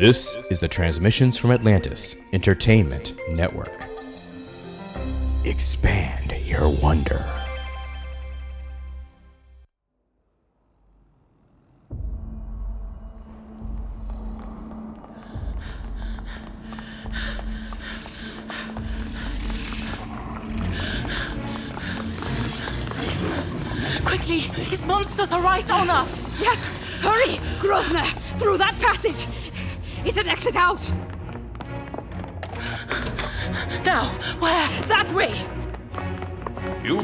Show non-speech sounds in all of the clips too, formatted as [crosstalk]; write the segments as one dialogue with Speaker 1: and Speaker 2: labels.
Speaker 1: This is the Transmissions from Atlantis Entertainment Network. Expand your wonder.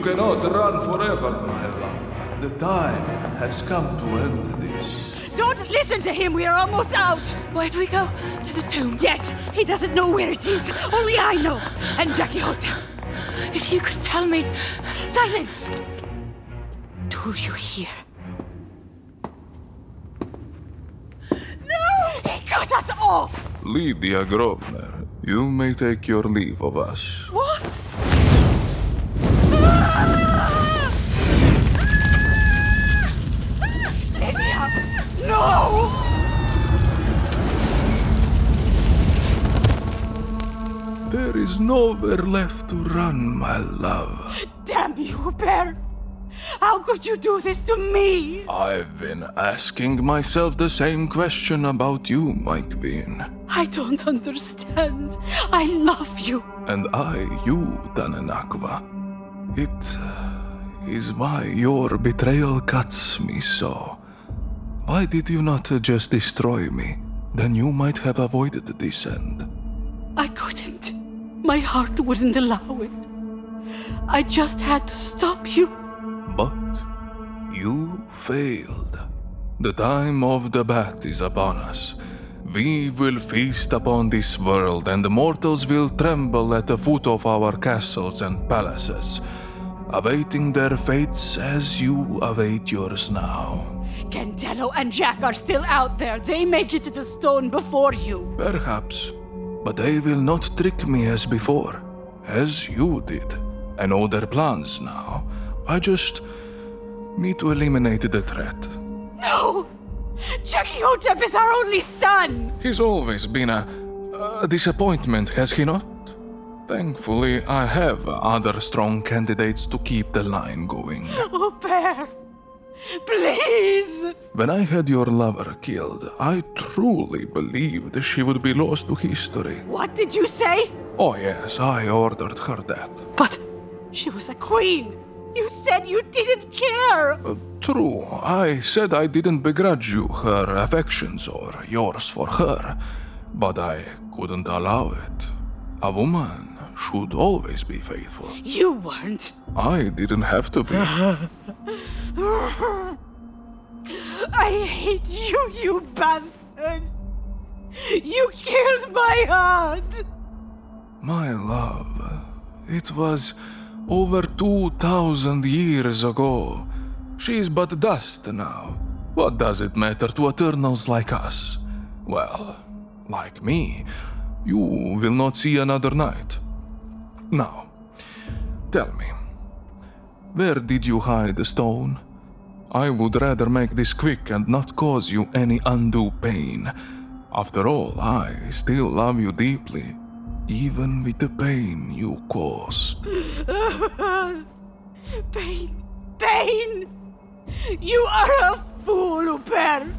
Speaker 2: Cannot run forever, my love. The time has come to end this.
Speaker 3: Don't listen to him! We're almost out!
Speaker 4: Where do we go? To the tomb.
Speaker 3: Yes, he doesn't know where it is. Only I know. And Jackie Hota.
Speaker 4: If you could tell me.
Speaker 3: Silence! Do you hear? No! He cut us off!
Speaker 2: Lydia Grosvenor, you may take your leave of us.
Speaker 4: What?
Speaker 2: There is nowhere left to run, my love.
Speaker 3: Damn you, Bear! How could you do this to me?
Speaker 2: I've been asking myself the same question about you, my queen.
Speaker 3: I don't understand. I love you.
Speaker 2: And I, you, Taninaqua. It uh, why your betrayal cuts me so. Why did you not just destroy me? Then you might have avoided this end.
Speaker 3: I couldn't. My heart wouldn't allow it. I just had to stop you.
Speaker 2: But you failed. The time of the bat is upon us. We will feast upon this world, and the mortals will tremble at the foot of our castles and palaces, awaiting their fates as you await yours now.
Speaker 3: Cantello and Jack are still out there. They make it to the stone before you.
Speaker 2: Perhaps, but they will not trick me as before, as you did. I know their plans now. I just need to eliminate the threat.
Speaker 3: No! Jackie Hotep is our only son!
Speaker 2: He's always been a, a disappointment, has he not? Thankfully, I have other strong candidates to keep the line going.
Speaker 3: Oh, Bear! Please!
Speaker 2: When I had your lover killed, I truly believed she would be lost to history.
Speaker 3: What did you say?
Speaker 2: Oh, yes, I ordered her death.
Speaker 3: But she was a queen. You said you didn't care.
Speaker 2: Uh, true, I said I didn't begrudge you her affections or yours for her, but I couldn't allow it. A woman should always be faithful.
Speaker 3: You weren't.
Speaker 2: I didn't have to be. [laughs]
Speaker 3: I hate you, you bastard! You killed my heart!
Speaker 2: My love, it was over 2,000 years ago. She is but dust now. What does it matter to eternals like us? Well, like me, you will not see another night. Now, tell me, where did you hide the stone? I would rather make this quick and not cause you any undue pain. After all, I still love you deeply, even with the pain you caused. [laughs]
Speaker 3: Pain! Pain! You are a fool, Upir!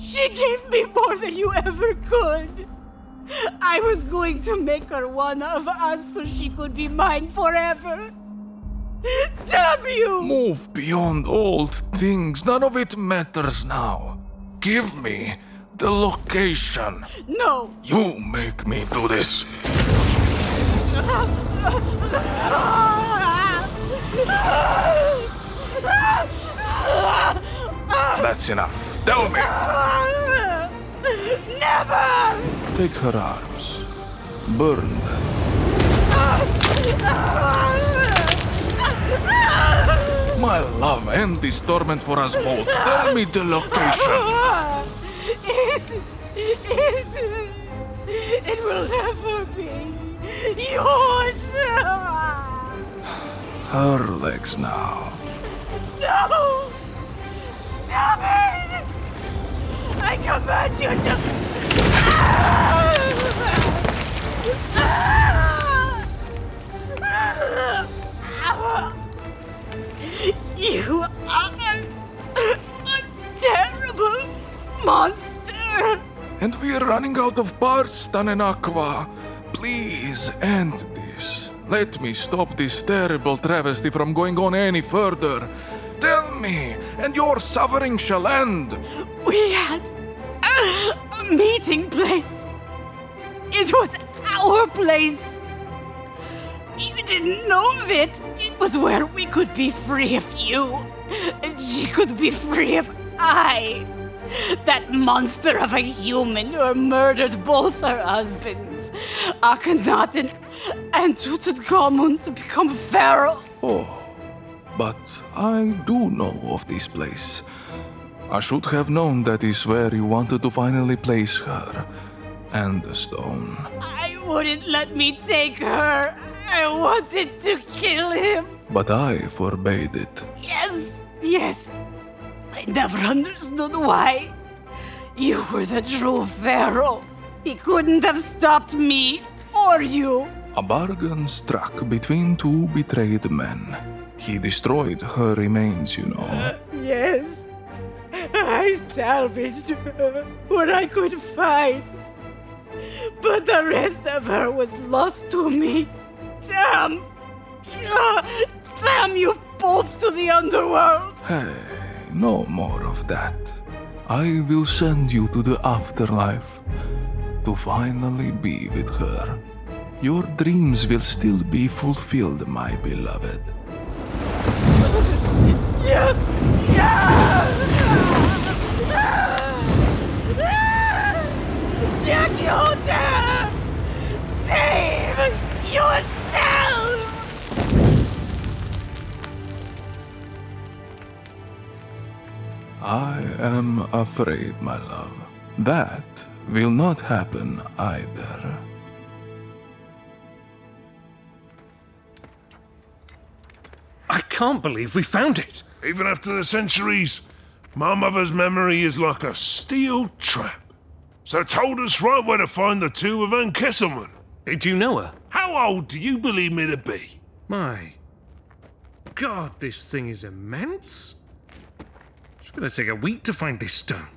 Speaker 3: She gave me more than you ever could! I was going to make her one of us so she could be mine forever! Damn you!
Speaker 2: Move beyond old things. None of it matters now. Give me the location.
Speaker 3: No!
Speaker 2: You make me do this. That's enough. Tell me.
Speaker 3: Never!
Speaker 2: Take her arms. Burn them. My love, end this torment for us both. Tell me the location.
Speaker 3: It, it, it will never be yours.
Speaker 2: Her legs now.
Speaker 3: No! Stop it! I command you to. You are a terrible monster!
Speaker 2: And we are running out of bars, Taninaqua. Please end this. Let me stop this terrible travesty from going on any further. Tell me, and your suffering shall end.
Speaker 3: We had meeting place. It was our place. You didn't know of it. It was where we could be free of you, and she could be free of I. That monster of a human who murdered both her husbands, Akhenaten and Tutankhamun, to become pharaoh.
Speaker 2: Oh, but Ay do know of this place. I should have known that is where you wanted to finally place her. And the stone.
Speaker 3: Ay wouldn't let me take her. I wanted to kill him.
Speaker 2: But I forbade it.
Speaker 3: Yes, yes. I never understood why. You were the true Pharaoh. He couldn't have stopped me or you.
Speaker 2: A bargain struck between two betrayed men. He destroyed her remains, you know.
Speaker 3: Uh, Salvaged her what I could find. But the rest of her was lost to me. Damn! Ah, Damn you both to the underworld!
Speaker 2: Hey, no more of that. I will send you to the afterlife to finally be with her. Your dreams will still be fulfilled, my beloved.
Speaker 3: Yeah! Yeah! Jackie Hotep! Save yourself!
Speaker 2: I am afraid, my love. That will not happen either.
Speaker 5: I can't believe we found it.
Speaker 6: Even after the centuries, my mother's memory is like a steel trap. So told us right where to find the tomb of Ankhesenamun.
Speaker 5: Did you know her?
Speaker 6: How old do you believe me to be?
Speaker 5: My God, this thing is immense. It's gonna take a week to find this stone.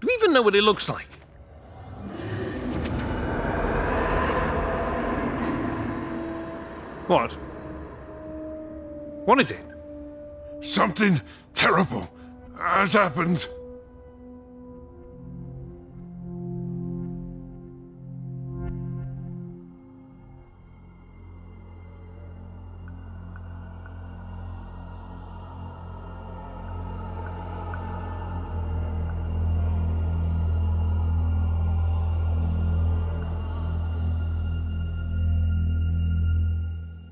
Speaker 5: Do we even know what it looks like? What? What is it?
Speaker 6: Something terrible has happened.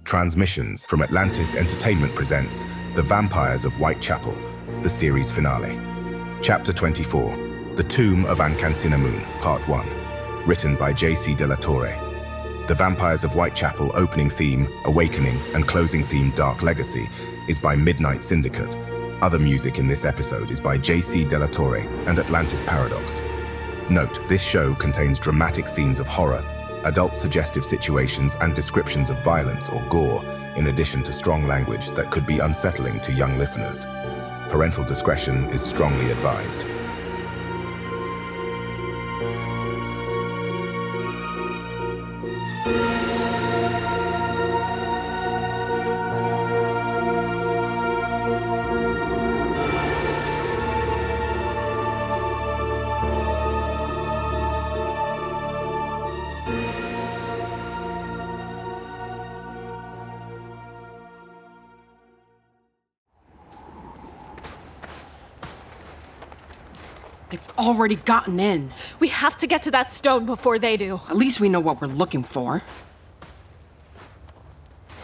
Speaker 7: Transmissions from Atlantis Entertainment presents The Vampires of Whitechapel, the series finale. Chapter 24 The Tomb of Ankhesenamun, Part 1. Written by J.C. De La Torre. The Vampires of Whitechapel opening theme, Awakening, and closing theme, Dark Legacy, is by Midnight Syndicate. Other music in this episode is by J.C. De La Torre and Atlantis Paradox. Note, this show contains dramatic scenes of horror, adult suggestive situations, and descriptions of violence or gore, in addition to strong language that could be unsettling to young listeners. Parental discretion is strongly advised.
Speaker 8: Already gotten in.
Speaker 4: We have to get to that stone before they do.
Speaker 8: At least we know what we're looking for.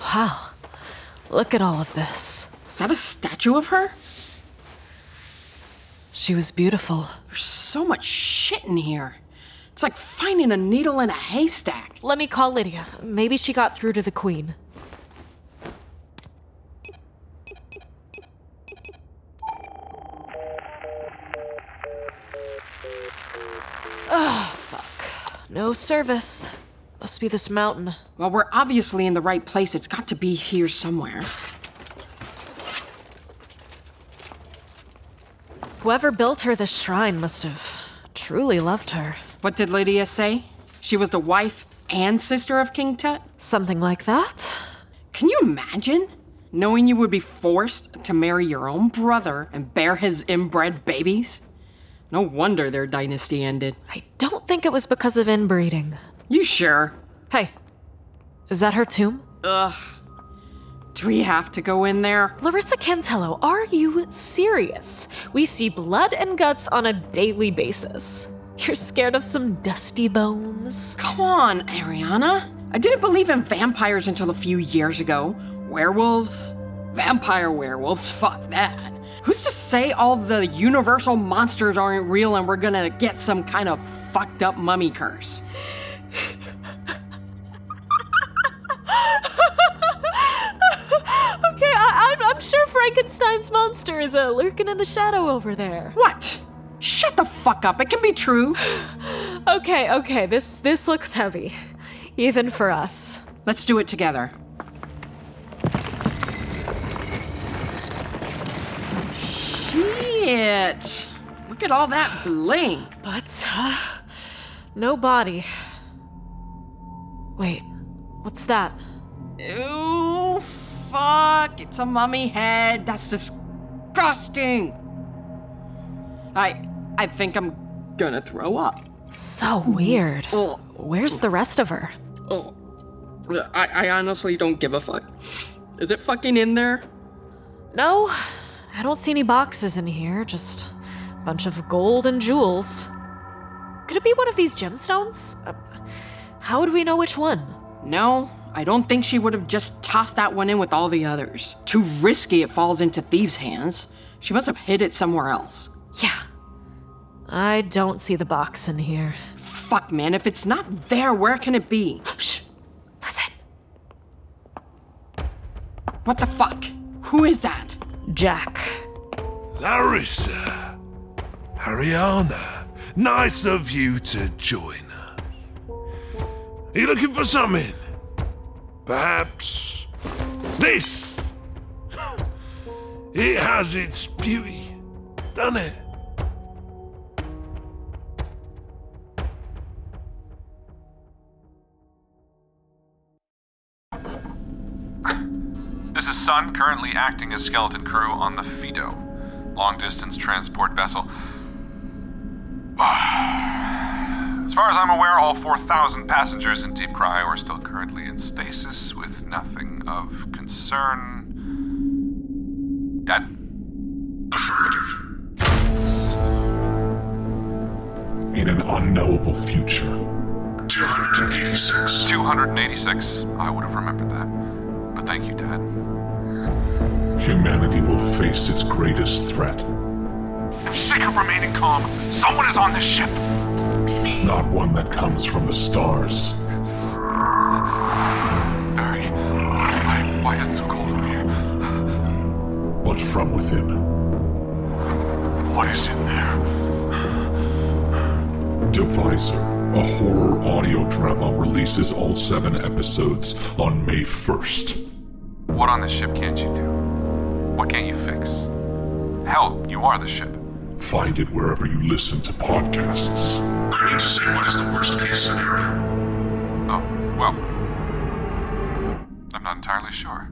Speaker 4: Wow. Look at all of this.
Speaker 8: Is that a statue of her?
Speaker 4: She was beautiful.
Speaker 8: There's so much shit in here. It's like finding a needle in a haystack.
Speaker 4: Let me call Lydia. Maybe she got through to the queen. Oh, fuck. No service. Must be this mountain.
Speaker 8: Well, we're obviously in the right place. It's got to be here somewhere.
Speaker 4: Whoever built her this shrine must have truly loved her.
Speaker 8: What did Lydia say? She was the wife and sister of King Tut?
Speaker 4: Something like that?
Speaker 8: Can you imagine? Knowing you would be forced to marry your own brother and bear his inbred babies? No wonder their dynasty ended.
Speaker 4: I don't think it was because of inbreeding.
Speaker 8: You sure?
Speaker 4: Hey, is that her tomb?
Speaker 8: Ugh. Do we have to go in there?
Speaker 4: Larissa Cantello, are you serious? We see blood and guts on a daily basis. You're scared of some dusty bones?
Speaker 8: Come on, Ariana. I didn't believe in vampires until a few years ago. Werewolves? Vampire werewolves? Fuck that. Who's to say all the universal monsters aren't real and we're gonna get some kind of fucked up mummy curse? [laughs]
Speaker 4: Okay, I, I'm, I'm sure Frankenstein's monster is uh, lurking in the shadow over there.
Speaker 8: What? Shut the fuck up. It can be true. [sighs]
Speaker 4: Okay, okay, this this looks heavy, even for us.
Speaker 8: Let's do it together. Shit. Look at all that bling.
Speaker 4: But uh, no body. Wait, what's that?
Speaker 8: Ooh, fuck. It's a mummy head. That's disgusting. I I think I'm gonna throw up.
Speaker 4: So weird.
Speaker 8: Oh,
Speaker 4: Where's the rest of her?
Speaker 8: oh. I, I honestly don't give a fuck. Is it fucking in there?
Speaker 4: No, I don't see any boxes in here, just a bunch of gold and jewels. Could it be one of these gemstones? Uh, how would we know which one?
Speaker 8: No, I don't think she would have just tossed that one in with all the others. Too risky it falls into thieves' hands. She must have hid it somewhere else.
Speaker 4: Yeah. I don't see the box in here.
Speaker 8: Fuck, man, if it's not there, where can it be?
Speaker 4: Shh! Listen.
Speaker 8: What the fuck? Who is that?
Speaker 4: Jack.
Speaker 6: Larissa. Ariana. Nice of you to join us. Are you looking for something? Perhaps this? [laughs] It has its beauty, doesn't it?
Speaker 9: This is Sun, currently acting as skeleton crew on the Fido, long distance transport vessel. [sighs] As far as I'm aware, all 4,000 passengers in Deep Cry are still currently in stasis with nothing of concern. Dad?
Speaker 10: Affirmative. In an unknowable future. 286.
Speaker 9: 286. I would have remembered that. But thank you, Dad.
Speaker 10: Humanity will face its greatest threat.
Speaker 9: I'm sick of remaining calm. Someone is on this ship.
Speaker 10: Not one that comes from the stars.
Speaker 9: Barry, why, why is it so cold in here?
Speaker 10: but from within.
Speaker 9: What is in there?
Speaker 10: Divisor, a horror audio drama, releases all seven episodes on May 1st.
Speaker 9: What on the ship can't you do? What can't you fix? Hell, you are the ship.
Speaker 10: Find it wherever you listen to podcasts.
Speaker 11: I need to say what is the worst case scenario.
Speaker 9: Oh, well. I'm not entirely sure.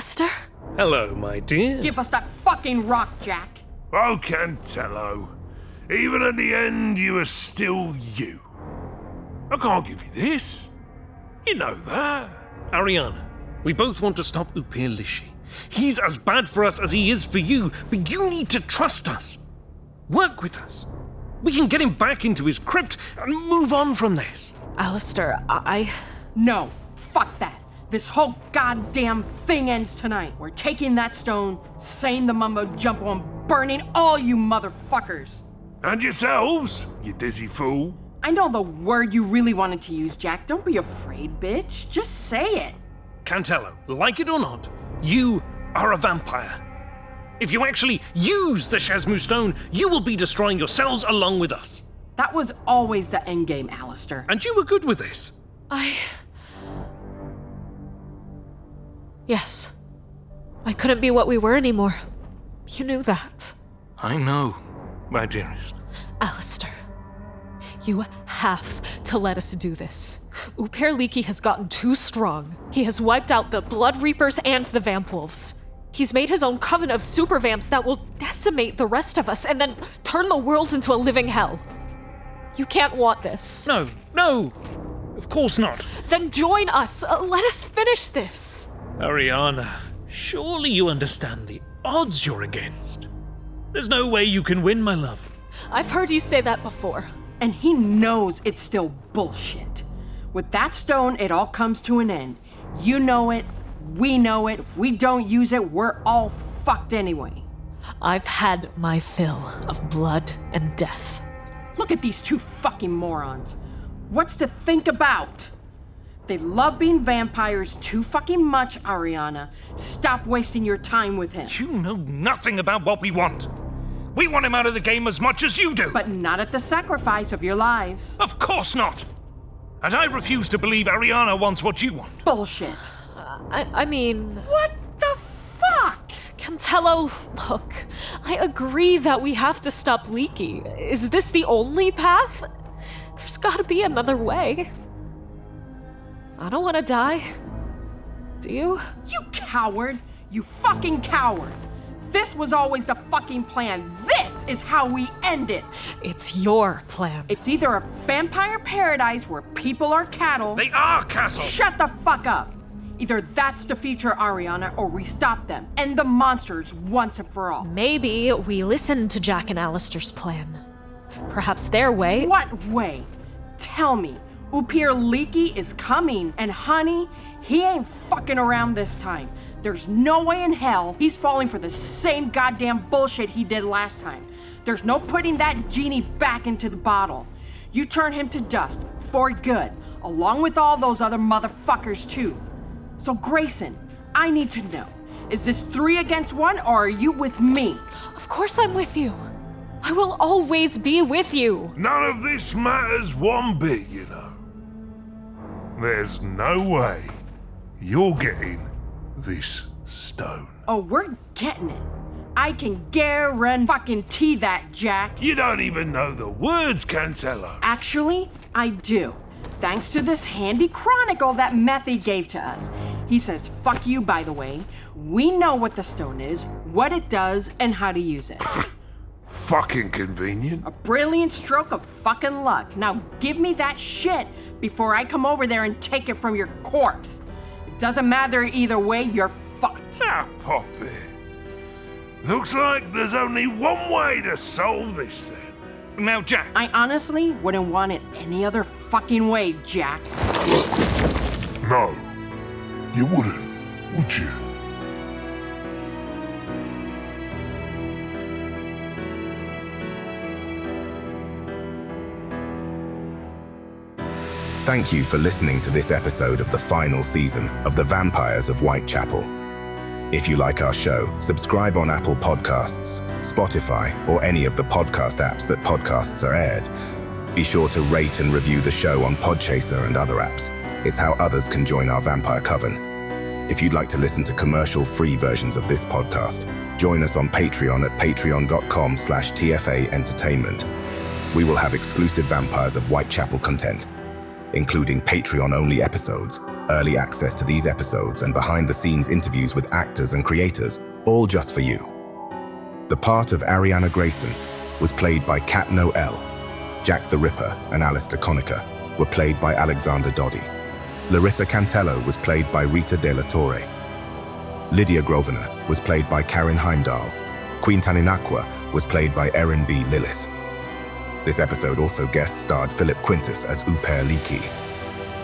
Speaker 4: Alistair?
Speaker 5: Hello, my dear.
Speaker 8: Give us that fucking rock, Jack.
Speaker 6: Oh, Cantello. Even at the end, you are still you. I can't give you this. You know that.
Speaker 5: Ariana, we both want to stop Upir Lishi. He's as bad for us as he is for you, but you need to trust us. Work with us. We can get him back into his crypt and move on from this.
Speaker 4: Alistair, I.
Speaker 8: No, fuck that. This whole goddamn thing ends tonight. We're taking that stone, saying the mumbo jumbo, and burning all you motherfuckers.
Speaker 6: And yourselves, you dizzy fool.
Speaker 8: I know the word you really wanted to use, Jack. Don't be afraid, bitch. Just say it.
Speaker 5: Cantello, like it or not, you are a vampire. If you actually use the Shezmu stone, you will be destroying yourselves along with us.
Speaker 8: That was always the endgame, Alistair.
Speaker 5: And you were good with this.
Speaker 4: I. Yes. I couldn't be what we were anymore. You knew that.
Speaker 5: I know, my dearest.
Speaker 4: Alistair, you have to let us do this. Upir Leaky has gotten too strong. He has wiped out the Blood Reapers and the Vamp Wolves. He's made his own coven of super vamps that will decimate the rest of us and then turn the world into a living hell. You can't want this.
Speaker 5: No, no, of course not.
Speaker 4: Then join us. Uh, let us finish this.
Speaker 5: Ariana, surely you understand the odds you're against. There's no way you can win, my love.
Speaker 4: I've heard you say that before.
Speaker 8: And he knows it's still bullshit. With that stone, it all comes to an end. You know it, we know it. If we don't use it, we're all fucked anyway.
Speaker 4: I've had my fill of blood and death.
Speaker 8: Look at these two fucking morons. What's to think about? They love being vampires too fucking much, Ariana. Stop wasting your time with him.
Speaker 5: You know nothing about what we want. We want him out of the game as much as you do.
Speaker 8: But not at the sacrifice of your lives.
Speaker 5: Of course not. And I refuse to believe Ariana wants what you want.
Speaker 8: Bullshit.
Speaker 4: Uh, I, I mean.
Speaker 8: What the fuck?
Speaker 4: Cantello, look, I agree that we have to stop Leaky. Is this the only path? There's gotta be another way. I don't wanna die. Do you?
Speaker 8: You coward! You fucking coward! This was always the fucking plan. This is how we end it.
Speaker 4: It's your plan.
Speaker 8: It's either a vampire paradise where people are cattle.
Speaker 5: They are cattle!
Speaker 8: Shut the fuck up! Either that's the future, Ariana, or we stop them and the monsters once and for all.
Speaker 4: Maybe we listen to Jack and Alistair's plan. Perhaps their way.
Speaker 8: What way? Tell me. Upir Leaky is coming, and honey, he ain't fucking around this time. There's no way in hell he's falling for the same goddamn bullshit he did last time. There's no putting that genie back into the bottle. You turn him to dust for good, along with all those other motherfuckers, too. So, Grayson, I need to know is this three against one, or are you with me?
Speaker 4: Of course I'm with you. I will always be with you.
Speaker 6: None of this matters one bit, you know. There's no way you're getting this stone.
Speaker 8: Oh, we're getting it. I can guarantee that, Jack.
Speaker 6: You don't even know the words, Cantello.
Speaker 8: Actually, I do. Thanks to this handy chronicle that Methy gave to us. He says, fuck you, by the way. We know what the stone is, what it does, and how to use it. [laughs]
Speaker 6: Fucking convenient.
Speaker 8: A brilliant stroke of fucking luck. Now give me that shit before I come over there and take it from your corpse. It doesn't matter either way, you're fucked.
Speaker 6: Ah, Poppy. Looks like there's only one way to solve this then.
Speaker 5: Now, Jack.
Speaker 8: I honestly wouldn't want it any other fucking way, Jack.
Speaker 6: No, you wouldn't, would you?
Speaker 7: Thank you for listening to this episode of the final season of The Vampires of Whitechapel. If you like our show, subscribe on Apple Podcasts, Spotify, or any of the podcast apps that podcasts are aired. Be sure to rate and review the show on Podchaser and other apps. It's how others can join our vampire coven. If you'd like to listen to commercial-free versions of this podcast, join us on Patreon at patreon.com slash TFA Entertainment. We will have exclusive Vampires of Whitechapel content, including Patreon-only episodes, early access to these episodes, and behind-the-scenes interviews with actors and creators, all just for you. The part of Ariana Grayson was played by Kat Noel. Jack the Ripper and Alistair Conica were played by Alexander Doddy. Larissa Cantello was played by Rita De La Torre. Lydia Grosvenor was played by Karin Heimdahl. Queen Taninaqua was played by Erin B. Lillis. This episode also guest starred Phillip Quintus as Upir Leaky.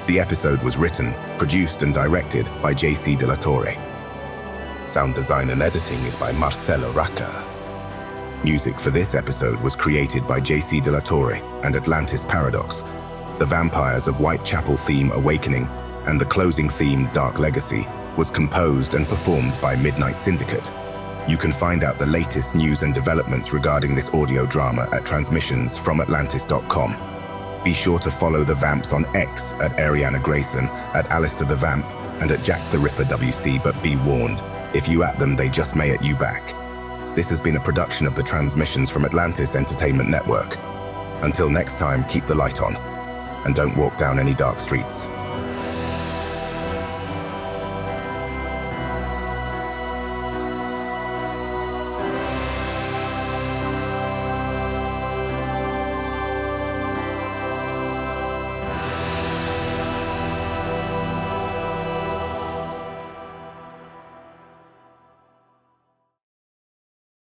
Speaker 7: The episode was written, produced, and directed by JC De La Torre. Sound design and editing is by Marcelo Racca. Music for this episode was created by JC De La Torre and Atlantis Paradox. The Vampires of Whitechapel theme Awakening and the closing theme Dark Legacy was composed and performed by Midnight Syndicate. You can find out the latest news and developments regarding this audio drama at transmissionsfromatlantis.com. Be sure to follow the Vamps on X at Ariana Grayson, at Alistair the Vamp, and at Jack the Ripper WC, but be warned, if you at them, they just may at you back. This has been a production of the Transmissions from Atlantis Entertainment Network. Until next time, keep the light on, and don't walk down any dark streets.